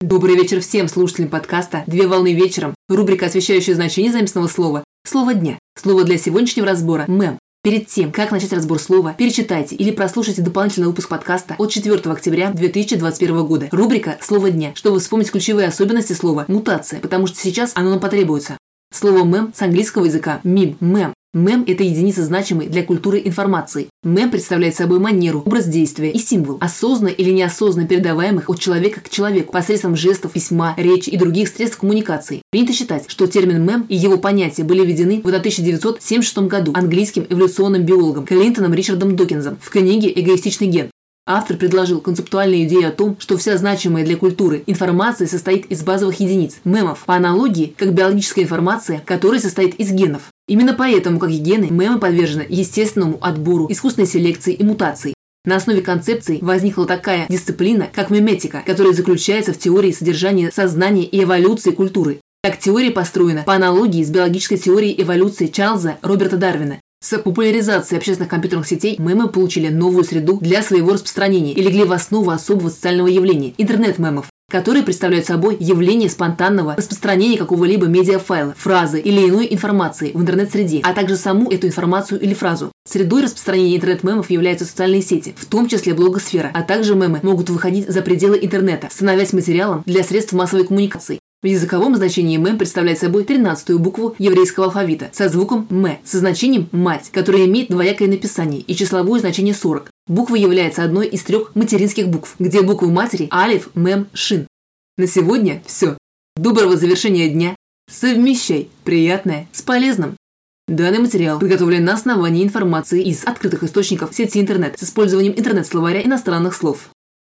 Добрый вечер всем слушателям подкаста «Две волны вечером», рубрика, освещающая значение заместного слова «Слово дня». Слово для сегодняшнего разбора – «мем». Перед тем, как начать разбор слова, перечитайте или прослушайте дополнительный выпуск подкаста от 4 октября 2021 года. Рубрика «Слово дня», чтобы вспомнить ключевые особенности слова «мутация», потому что сейчас оно нам потребуется. Слово «мем» с английского языка «мим» – «мем» Мем – это единица значимой для культуры информации. Мем представляет собой манеру, образ действия и символ, осознанно или неосознанно передаваемых от человека к человеку посредством жестов, письма, речи и других средств коммуникации. Принято считать, что термин мем и его понятия были введены в 1976 году английским эволюционным биологом Клинтоном Ричардом Докинзом в книге «Эгоистичный ген». Автор предложил концептуальную идею о том, что вся значимая для культуры информация состоит из базовых единиц – мемов, по аналогии, как биологическая информация, которая состоит из генов. Именно поэтому, как и гены, мемы подвержены естественному отбору, искусственной селекции и мутации. На основе концепции возникла такая дисциплина, как меметика, которая заключается в теории содержания сознания и эволюции культуры. Так теория построена по аналогии с биологической теорией эволюции Чарльза Роберта Дарвина. С популяризацией общественных компьютерных сетей мемы получили новую среду для своего распространения и легли в основу особого социального явления – интернет-мемов которые представляют собой явление спонтанного распространения какого-либо медиафайла, фразы или иной информации в интернет-среде, а также саму эту информацию или фразу. Средой распространения интернет-мемов являются социальные сети, в том числе блогосфера, а также мемы могут выходить за пределы интернета, становясь материалом для средств массовой коммуникации. В языковом значении «мэм» представляет собой 13-ю букву еврейского алфавита со звуком «мэ» со значением «мать», которое имеет двоякое написание и числовое значение 40. Буква является одной из трех материнских букв, где буквы матери – алиф, мем, шин. На сегодня все. Доброго завершения дня. Совмещай приятное с полезным. Данный материал подготовлен на основании информации из открытых источников сети интернет с использованием интернет-словаря иностранных слов.